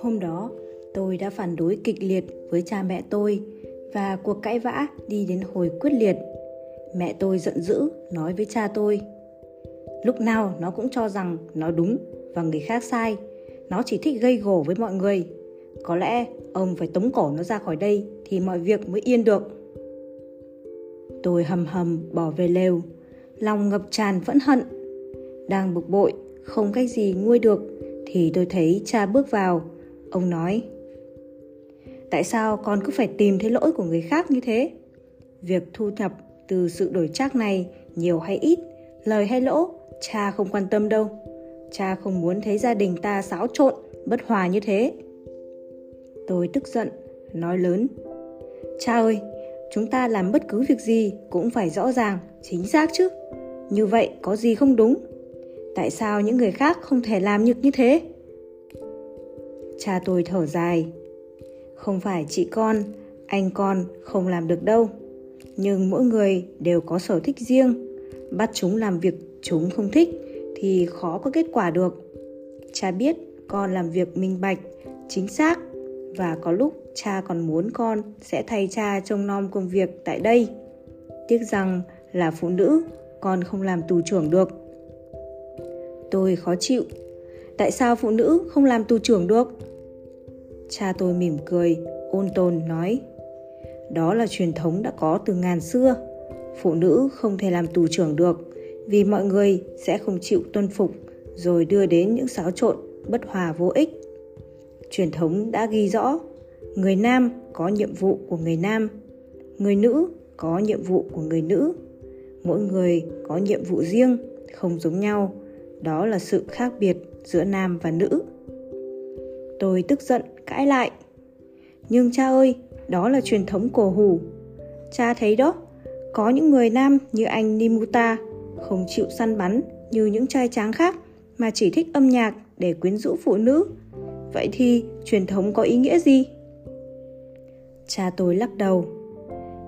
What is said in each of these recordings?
Hôm đó, tôi đã phản đối kịch liệt với cha mẹ tôi và cuộc cãi vã đi đến hồi quyết liệt. Mẹ tôi giận dữ nói với cha tôi: "Lúc nào nó cũng cho rằng nó đúng và người khác sai. Nó chỉ thích gây gổ với mọi người. Có lẽ ông phải tống cổ nó ra khỏi đây thì mọi việc mới yên được." Tôi hầm hầm bỏ về lều, lòng ngập tràn phẫn hận. Đang bực bội, không cách gì nguôi được thì tôi thấy cha bước vào Ông nói, tại sao con cứ phải tìm thấy lỗi của người khác như thế? Việc thu nhập từ sự đổi trác này nhiều hay ít, lời hay lỗ, cha không quan tâm đâu. Cha không muốn thấy gia đình ta xáo trộn, bất hòa như thế. Tôi tức giận, nói lớn. Cha ơi, chúng ta làm bất cứ việc gì cũng phải rõ ràng, chính xác chứ. Như vậy có gì không đúng? Tại sao những người khác không thể làm như như thế? Cha tôi thở dài. Không phải chị con, anh con không làm được đâu. Nhưng mỗi người đều có sở thích riêng. Bắt chúng làm việc chúng không thích thì khó có kết quả được. Cha biết con làm việc minh bạch, chính xác và có lúc cha còn muốn con sẽ thay cha trông nom công việc tại đây. Tiếc rằng là phụ nữ, con không làm tù trưởng được. Tôi khó chịu. Tại sao phụ nữ không làm tù trưởng được? Cha tôi mỉm cười, ôn tồn nói Đó là truyền thống đã có từ ngàn xưa Phụ nữ không thể làm tù trưởng được Vì mọi người sẽ không chịu tuân phục Rồi đưa đến những xáo trộn bất hòa vô ích Truyền thống đã ghi rõ Người nam có nhiệm vụ của người nam Người nữ có nhiệm vụ của người nữ Mỗi người có nhiệm vụ riêng, không giống nhau Đó là sự khác biệt giữa nam và nữ Tôi tức giận cãi lại. Nhưng cha ơi, đó là truyền thống cổ hủ. Cha thấy đó, có những người nam như anh Nimuta không chịu săn bắn như những trai tráng khác mà chỉ thích âm nhạc để quyến rũ phụ nữ. Vậy thì truyền thống có ý nghĩa gì? Cha tôi lắc đầu.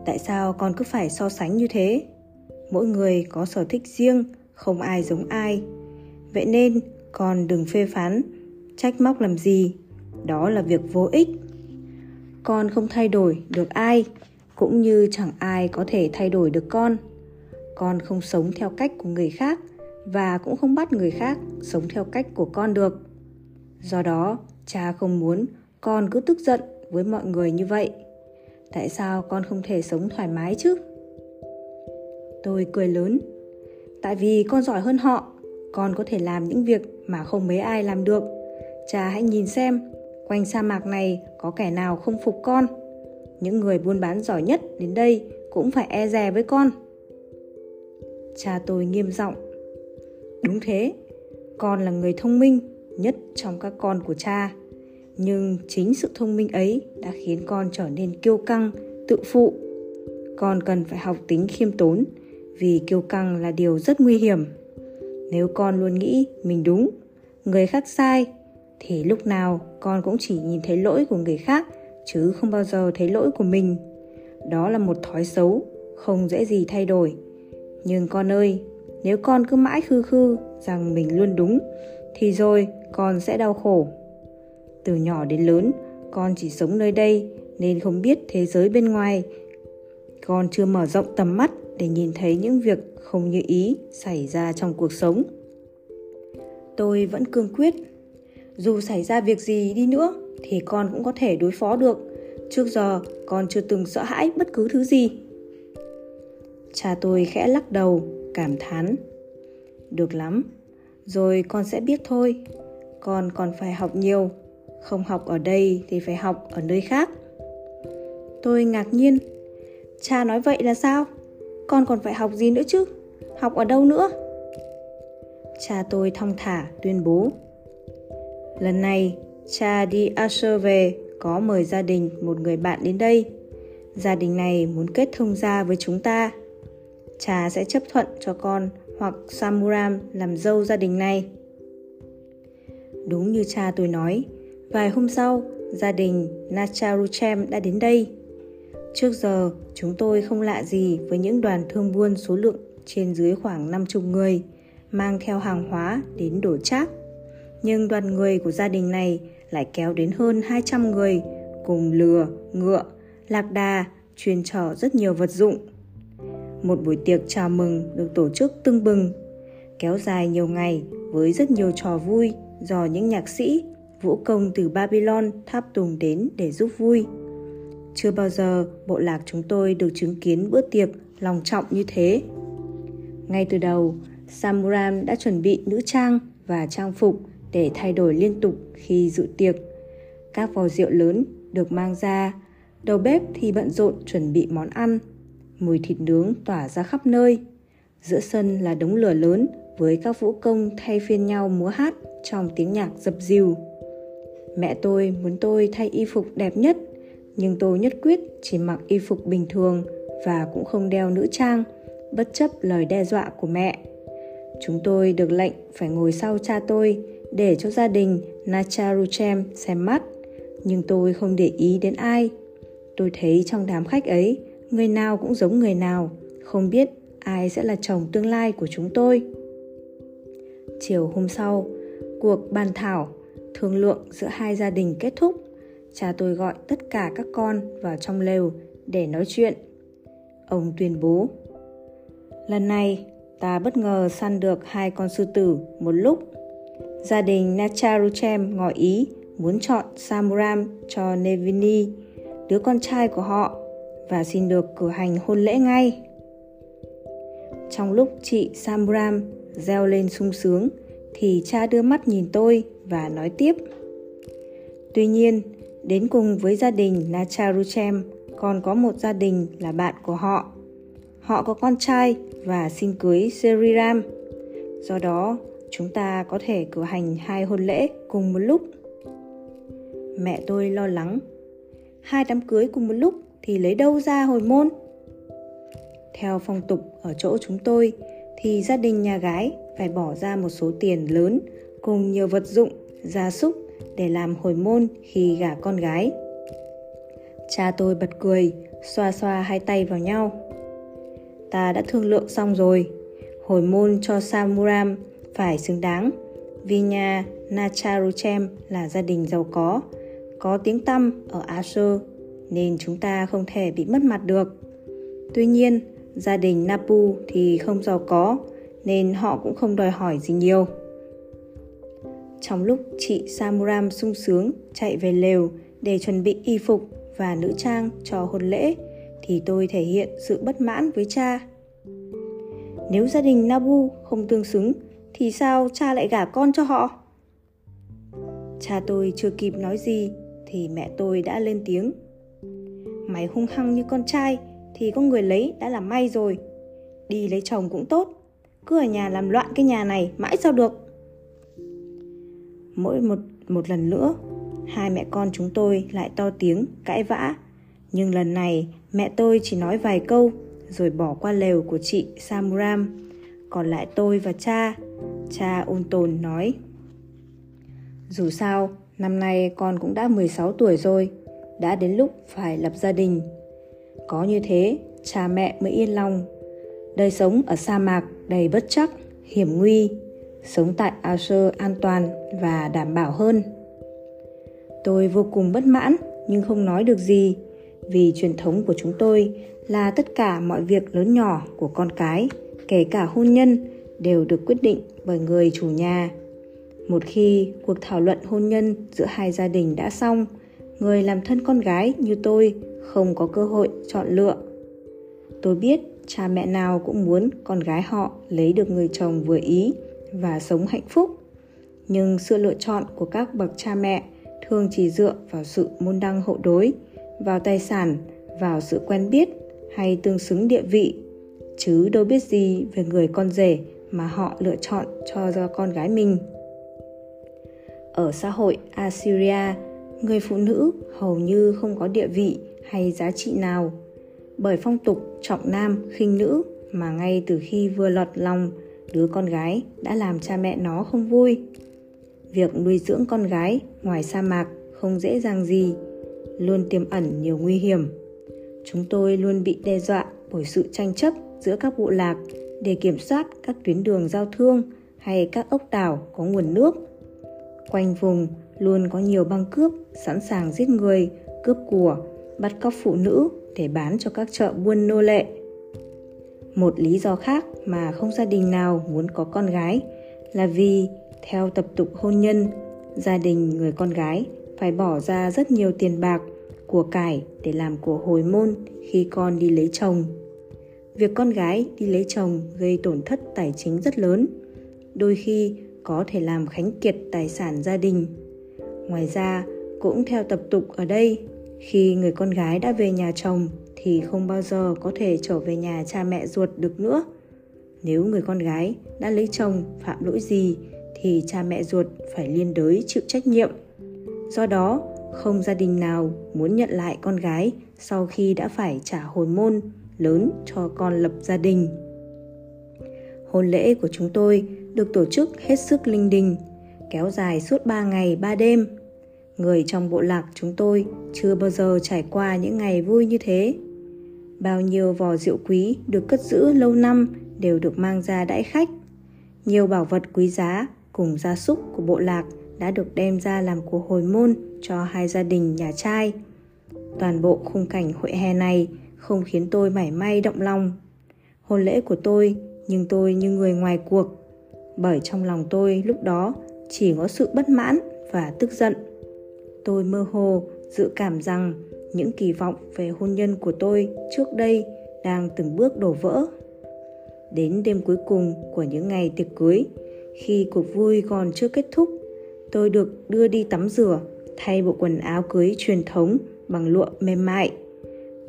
Tại sao con cứ phải so sánh như thế? Mỗi người có sở thích riêng, không ai giống ai. Vậy nên con đừng phê phán, trách móc làm gì đó là việc vô ích. Con không thay đổi được ai cũng như chẳng ai có thể thay đổi được con. Con không sống theo cách của người khác và cũng không bắt người khác sống theo cách của con được. Do đó cha không muốn con cứ tức giận với mọi người như vậy. Tại sao con không thể sống thoải mái chứ? Tôi cười lớn. Tại vì con giỏi hơn họ con có thể làm những việc mà không mấy ai làm được. Cha hãy nhìn xem Quanh sa mạc này có kẻ nào không phục con? Những người buôn bán giỏi nhất đến đây cũng phải e dè với con. Cha tôi nghiêm giọng. Đúng thế, con là người thông minh nhất trong các con của cha. Nhưng chính sự thông minh ấy đã khiến con trở nên kiêu căng, tự phụ. Con cần phải học tính khiêm tốn vì kiêu căng là điều rất nguy hiểm. Nếu con luôn nghĩ mình đúng, người khác sai thì lúc nào con cũng chỉ nhìn thấy lỗi của người khác chứ không bao giờ thấy lỗi của mình. Đó là một thói xấu không dễ gì thay đổi. Nhưng con ơi nếu con cứ mãi khư khư rằng mình luôn đúng thì rồi con sẽ đau khổ. Từ nhỏ đến lớn con chỉ sống nơi đây nên không biết thế giới bên ngoài. Con chưa mở rộng tầm mắt để nhìn thấy những việc không như ý xảy ra trong cuộc sống. Tôi vẫn cương quyết. Dù xảy ra việc gì đi nữa, thì con cũng có thể đối phó được. Trước giờ, con chưa từng sợ hãi bất cứ thứ gì. Cha tôi khẽ lắc đầu, cảm thán. Được lắm. Rồi con sẽ biết thôi. Con còn phải học nhiều. Không học ở đây thì phải học ở nơi khác. Tôi ngạc nhiên. Cha nói vậy là sao? Con còn phải học gì nữa chứ học ở đâu nữa cha tôi thong thả tuyên bố Lần này, cha đi Asher về có mời gia đình một người bạn đến đây. Gia đình này muốn kết thông gia với chúng ta. Cha sẽ chấp thuận cho con hoặc Samuram làm dâu gia đình này. Đúng như cha tôi nói, vài hôm sau, gia đình Nacharuchem đã đến đây. Trước giờ, chúng tôi không lạ gì với những đoàn thương buôn số lượng trên dưới khoảng 50 người mang theo hàng hóa đến đổ trác. Nhưng đoàn người của gia đình này lại kéo đến hơn 200 người cùng lừa, ngựa, lạc đà, chuyên chở rất nhiều vật dụng. Một buổi tiệc chào mừng được tổ chức tưng bừng, kéo dài nhiều ngày với rất nhiều trò vui do những nhạc sĩ, vũ công từ Babylon tháp tùng đến để giúp vui. Chưa bao giờ bộ lạc chúng tôi được chứng kiến bữa tiệc lòng trọng như thế. Ngay từ đầu, Samuram đã chuẩn bị nữ trang và trang phục để thay đổi liên tục khi dự tiệc. Các vò rượu lớn được mang ra, đầu bếp thì bận rộn chuẩn bị món ăn. Mùi thịt nướng tỏa ra khắp nơi. Giữa sân là đống lửa lớn với các vũ công thay phiên nhau múa hát trong tiếng nhạc dập dìu. Mẹ tôi muốn tôi thay y phục đẹp nhất, nhưng tôi nhất quyết chỉ mặc y phục bình thường và cũng không đeo nữ trang, bất chấp lời đe dọa của mẹ. Chúng tôi được lệnh phải ngồi sau cha tôi để cho gia đình Nacharuchem xem mắt, nhưng tôi không để ý đến ai. Tôi thấy trong đám khách ấy, người nào cũng giống người nào, không biết ai sẽ là chồng tương lai của chúng tôi. Chiều hôm sau, cuộc bàn thảo, thương lượng giữa hai gia đình kết thúc. Cha tôi gọi tất cả các con vào trong lều để nói chuyện. Ông tuyên bố, lần này ta bất ngờ săn được hai con sư tử một lúc. Gia đình Nacharuchem ngỏ ý muốn chọn Samuram cho Nevini, đứa con trai của họ, và xin được cử hành hôn lễ ngay. Trong lúc chị Samuram reo lên sung sướng, thì cha đưa mắt nhìn tôi và nói tiếp. Tuy nhiên, đến cùng với gia đình là Charuchem còn có một gia đình là bạn của họ. Họ có con trai và xin cưới Seriram. Do đó, chúng ta có thể cử hành hai hôn lễ cùng một lúc. Mẹ tôi lo lắng. Hai đám cưới cùng một lúc thì lấy đâu ra hồi môn? Theo phong tục ở chỗ chúng tôi thì gia đình nhà gái phải bỏ ra một số tiền lớn cùng nhiều vật dụng, gia súc để làm hồi môn khi gả con gái. Cha tôi bật cười, xoa xoa hai tay vào nhau. Ta đã thương lượng xong rồi, hồi môn cho Samuram phải xứng đáng vì nhà Nacharuchem là gia đình giàu có, có tiếng tăm ở Asher nên chúng ta không thể bị mất mặt được. Tuy nhiên, gia đình Napu thì không giàu có nên họ cũng không đòi hỏi gì nhiều. Trong lúc chị Samuram sung sướng chạy về lều để chuẩn bị y phục và nữ trang cho hôn lễ thì tôi thể hiện sự bất mãn với cha. Nếu gia đình Nabu không tương xứng thì sao cha lại gả con cho họ? Cha tôi chưa kịp nói gì thì mẹ tôi đã lên tiếng. Mày hung hăng như con trai thì có người lấy đã là may rồi. Đi lấy chồng cũng tốt, cứ ở nhà làm loạn cái nhà này mãi sao được. Mỗi một một lần nữa, hai mẹ con chúng tôi lại to tiếng cãi vã. Nhưng lần này mẹ tôi chỉ nói vài câu rồi bỏ qua lều của chị Samuram. Còn lại tôi và cha, cha ôn tồn nói. Dù sao, năm nay con cũng đã 16 tuổi rồi, đã đến lúc phải lập gia đình. Có như thế, cha mẹ mới yên lòng. Đời sống ở sa mạc đầy bất chắc, hiểm nguy, sống tại Asher an toàn và đảm bảo hơn. Tôi vô cùng bất mãn nhưng không nói được gì vì truyền thống của chúng tôi là tất cả mọi việc lớn nhỏ của con cái, kể cả hôn nhân đều được quyết định bởi người chủ nhà. Một khi cuộc thảo luận hôn nhân giữa hai gia đình đã xong, người làm thân con gái như tôi không có cơ hội chọn lựa. Tôi biết cha mẹ nào cũng muốn con gái họ lấy được người chồng vừa ý và sống hạnh phúc. Nhưng sự lựa chọn của các bậc cha mẹ thường chỉ dựa vào sự môn đăng hậu đối, vào tài sản, vào sự quen biết hay tương xứng địa vị, chứ đâu biết gì về người con rể mà họ lựa chọn cho do con gái mình. Ở xã hội Assyria, người phụ nữ hầu như không có địa vị hay giá trị nào bởi phong tục trọng nam khinh nữ mà ngay từ khi vừa lọt lòng đứa con gái đã làm cha mẹ nó không vui việc nuôi dưỡng con gái ngoài sa mạc không dễ dàng gì luôn tiềm ẩn nhiều nguy hiểm chúng tôi luôn bị đe dọa bởi sự tranh chấp giữa các bộ lạc để kiểm soát các tuyến đường giao thương hay các ốc đảo có nguồn nước. Quanh vùng luôn có nhiều băng cướp sẵn sàng giết người, cướp của, bắt cóc phụ nữ để bán cho các chợ buôn nô lệ. Một lý do khác mà không gia đình nào muốn có con gái là vì theo tập tục hôn nhân, gia đình người con gái phải bỏ ra rất nhiều tiền bạc, của cải để làm của hồi môn khi con đi lấy chồng. Việc con gái đi lấy chồng gây tổn thất tài chính rất lớn, đôi khi có thể làm khánh kiệt tài sản gia đình. Ngoài ra, cũng theo tập tục ở đây, khi người con gái đã về nhà chồng thì không bao giờ có thể trở về nhà cha mẹ ruột được nữa. Nếu người con gái đã lấy chồng phạm lỗi gì thì cha mẹ ruột phải liên đới chịu trách nhiệm. Do đó, không gia đình nào muốn nhận lại con gái sau khi đã phải trả hồi môn lớn cho con lập gia đình. Hôn lễ của chúng tôi được tổ chức hết sức linh đình, kéo dài suốt 3 ngày 3 đêm. Người trong bộ lạc chúng tôi chưa bao giờ trải qua những ngày vui như thế. Bao nhiêu vò rượu quý được cất giữ lâu năm đều được mang ra đãi khách. Nhiều bảo vật quý giá cùng gia súc của bộ lạc đã được đem ra làm của hồi môn cho hai gia đình nhà trai. Toàn bộ khung cảnh hội hè này không khiến tôi mảy may động lòng. Hôn lễ của tôi, nhưng tôi như người ngoài cuộc. Bởi trong lòng tôi lúc đó chỉ có sự bất mãn và tức giận. Tôi mơ hồ dự cảm rằng những kỳ vọng về hôn nhân của tôi trước đây đang từng bước đổ vỡ. Đến đêm cuối cùng của những ngày tiệc cưới, khi cuộc vui còn chưa kết thúc, tôi được đưa đi tắm rửa, thay bộ quần áo cưới truyền thống bằng lụa mềm mại.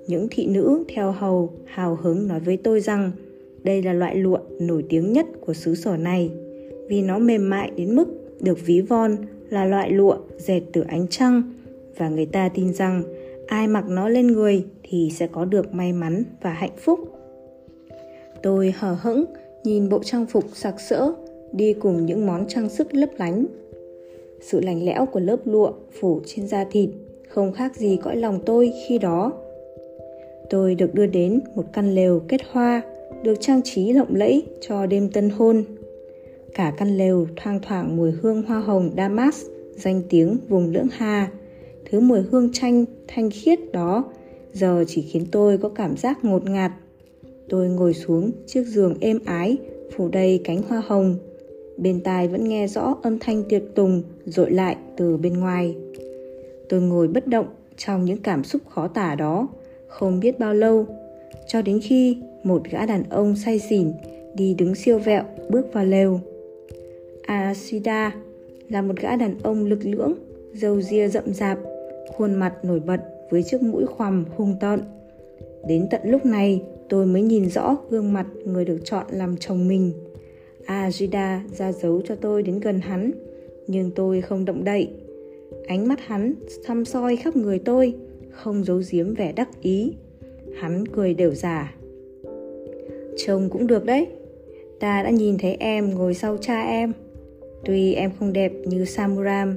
Những thị nữ theo hầu hào hứng nói với tôi rằng đây là loại lụa nổi tiếng nhất của xứ sở này vì nó mềm mại đến mức được ví von là loại lụa dệt từ ánh trăng và người ta tin rằng ai mặc nó lên người thì sẽ có được may mắn và hạnh phúc. Tôi hờ hững nhìn bộ trang phục sặc sỡ đi cùng những món trang sức lấp lánh. Sự lạnh lẽo của lớp lụa phủ trên da thịt không khác gì cõi lòng tôi khi đó. Tôi được đưa đến một căn lều kết hoa, được trang trí lộng lẫy cho đêm tân hôn. Cả căn lều thoang thoảng mùi hương hoa hồng Damas, danh tiếng vùng lưỡng Hà. Thứ mùi hương chanh thanh khiết đó giờ chỉ khiến tôi có cảm giác ngột ngạt. Tôi ngồi xuống chiếc giường êm ái, phủ đầy cánh hoa hồng. Bên tai vẫn nghe rõ âm thanh tiệc tùng dội lại từ bên ngoài. Tôi ngồi bất động trong những cảm xúc khó tả đó, không biết bao lâu, cho đến khi một gã đàn ông say xỉn đi đứng siêu vẹo bước vào lều. Asida là một gã đàn ông lực lưỡng, râu ria rậm rạp, khuôn mặt nổi bật với chiếc mũi khoằm hung tợn. Đến tận lúc này, tôi mới nhìn rõ gương mặt người được chọn làm chồng mình. Ajida ra dấu cho tôi đến gần hắn, nhưng tôi không động đậy. Ánh mắt hắn thăm soi khắp người tôi, không giấu giếm vẻ đắc ý. Hắn cười đều giả. Trông cũng được đấy. Ta đã nhìn thấy em ngồi sau cha em. Tuy em không đẹp như Samuram,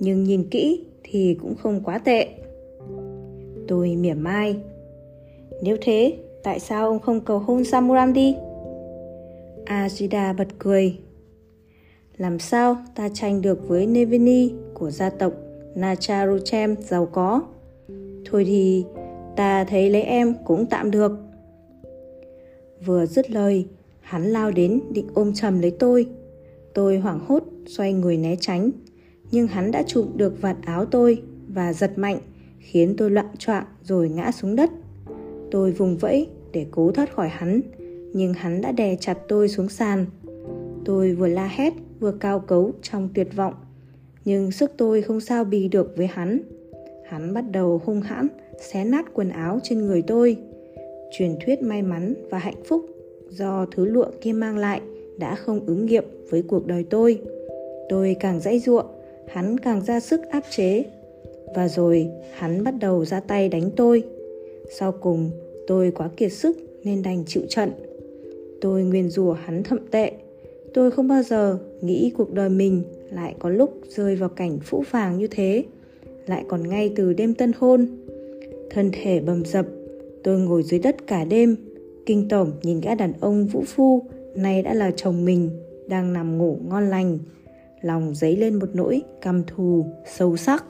nhưng nhìn kỹ thì cũng không quá tệ. Tôi mỉa mai. Nếu thế, tại sao ông không cầu hôn Samuram đi? Ajida bật cười. Làm sao ta tranh được với Nevini của gia tộc Nacharuchem giàu có? Thôi thì ta thấy lấy em cũng tạm được. Vừa dứt lời, hắn lao đến định ôm chầm lấy tôi. Tôi hoảng hốt xoay người né tránh, nhưng hắn đã chụm được vạt áo tôi và giật mạnh, khiến tôi loạn choạng rồi ngã xuống đất. Tôi vùng vẫy để cố thoát khỏi hắn, nhưng hắn đã đè chặt tôi xuống sàn. Tôi vừa la hét vừa cao cấu trong tuyệt vọng, nhưng sức tôi không sao bì được với hắn. Hắn bắt đầu hung hãn xé nát quần áo trên người tôi. Truyền thuyết may mắn và hạnh phúc do thứ lụa kia mang lại đã không ứng nghiệm với cuộc đời tôi. Tôi càng dãy ruộng, hắn càng ra sức áp chế. Và rồi hắn bắt đầu ra tay đánh tôi. Sau cùng tôi quá kiệt sức nên đành chịu trận. Tôi nguyền rủa hắn thậm tệ. Tôi không bao giờ nghĩ cuộc đời mình lại có lúc rơi vào cảnh phũ phàng như thế, lại còn ngay từ đêm tân hôn. Thân thể bầm dập, tôi ngồi dưới đất cả đêm, kinh tởm nhìn gã đàn ông vũ phu, nay đã là chồng mình, đang nằm ngủ ngon lành lòng dấy lên một nỗi căm thù sâu sắc